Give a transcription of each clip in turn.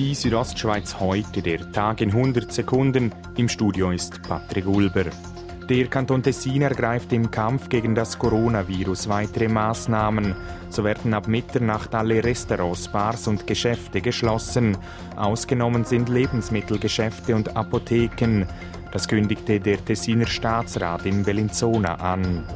Die Südostschweiz heute, der Tag in 100 Sekunden. Im Studio ist Patrick Ulber. Der Kanton Tessin ergreift im Kampf gegen das Coronavirus weitere Maßnahmen. So werden ab Mitternacht alle Restaurants, Bars und Geschäfte geschlossen. Ausgenommen sind Lebensmittelgeschäfte und Apotheken. Das kündigte der Tessiner Staatsrat in Bellinzona an.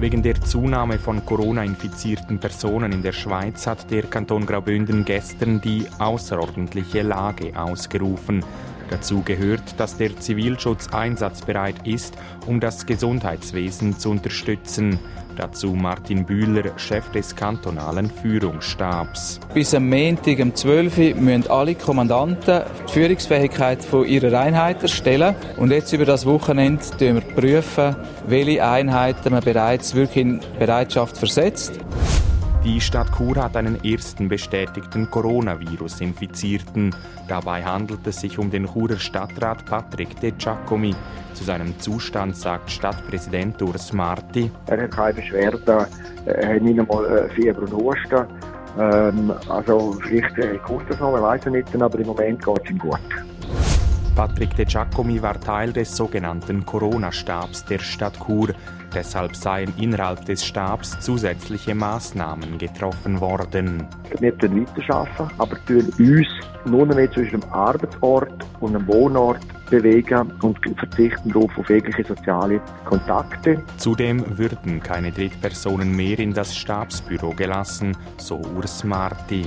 Wegen der Zunahme von Corona-infizierten Personen in der Schweiz hat der Kanton Graubünden gestern die außerordentliche Lage ausgerufen. Dazu gehört, dass der Zivilschutz einsatzbereit ist, um das Gesundheitswesen zu unterstützen. Dazu Martin Bühler, Chef des kantonalen Führungsstabs. Bis am Montag um 12 Uhr müssen alle Kommandanten die Führungsfähigkeit von ihrer Einheit erstellen. Und jetzt über das Wochenende prüfen wir welche Einheiten man bereits wirklich in Bereitschaft versetzt. Die Stadt Chur hat einen ersten bestätigten Coronavirus-Infizierten. Dabei handelt es sich um den Churer Stadtrat Patrick De Giacomi. Zu seinem Zustand sagt Stadtpräsident Urs Marti. Er hat keine Beschwerden, er hat nicht einmal äh, Fieber und Husten. Ähm, also vielleicht äh, kommt das noch, man weiß es nicht, aber im Moment geht es ihm gut. Patrick De Giacomi war Teil des sogenannten Corona-Stabs der Stadt Chur. Deshalb seien innerhalb des Stabs zusätzliche Maßnahmen getroffen worden. Wir können weiterarbeiten, aber tun uns nur mehr zwischen dem Arbeitsort und dem Wohnort bewegen und verzichten darauf auf jegliche soziale Kontakte. Zudem würden keine Drittpersonen mehr in das Stabsbüro gelassen, so Urs Marti.